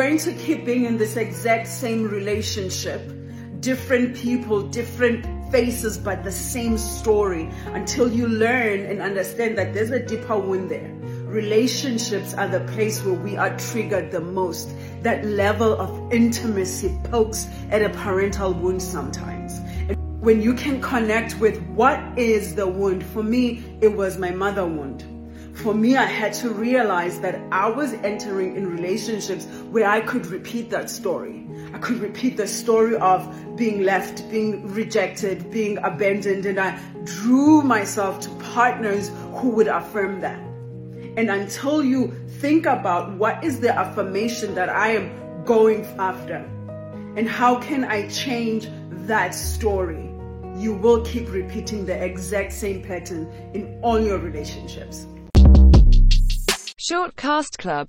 going to keep being in this exact same relationship, different people, different faces, but the same story until you learn and understand that there's a deeper wound there. Relationships are the place where we are triggered the most. That level of intimacy pokes at a parental wound sometimes. And when you can connect with what is the wound, for me, it was my mother wound for me, I had to realize that I was entering in relationships where I could repeat that story. I could repeat the story of being left, being rejected, being abandoned, and I drew myself to partners who would affirm that. And until you think about what is the affirmation that I am going after and how can I change that story, you will keep repeating the exact same pattern in all your relationships. Short Cast Club